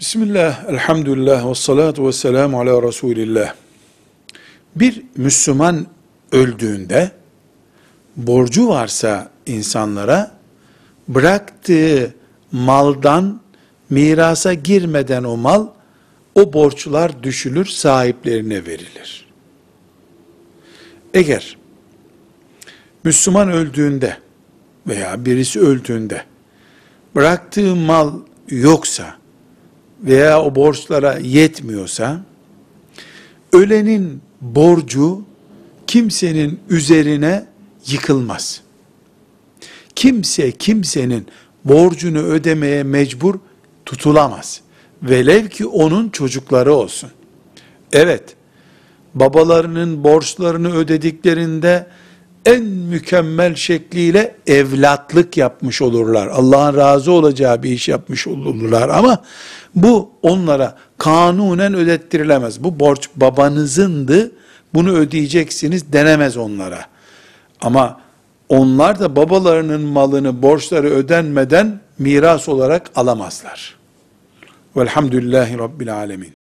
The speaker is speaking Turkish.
Bismillah, elhamdülillah, ve salatu ve selamu ala Resulillah. Bir Müslüman öldüğünde, borcu varsa insanlara, bıraktığı maldan, mirasa girmeden o mal, o borçlar düşülür, sahiplerine verilir. Eğer, Müslüman öldüğünde, veya birisi öldüğünde, bıraktığı mal yoksa, veya o borçlara yetmiyorsa, ölenin borcu kimsenin üzerine yıkılmaz. Kimse kimsenin borcunu ödemeye mecbur tutulamaz. Velev ki onun çocukları olsun. Evet, babalarının borçlarını ödediklerinde en mükemmel şekliyle evlatlık yapmış olurlar. Allah'ın razı olacağı bir iş yapmış olurlar ama bu onlara kanunen ödettirilemez. Bu borç babanızındı, bunu ödeyeceksiniz denemez onlara. Ama onlar da babalarının malını, borçları ödenmeden miras olarak alamazlar. Velhamdülillahi Rabbil Alemin.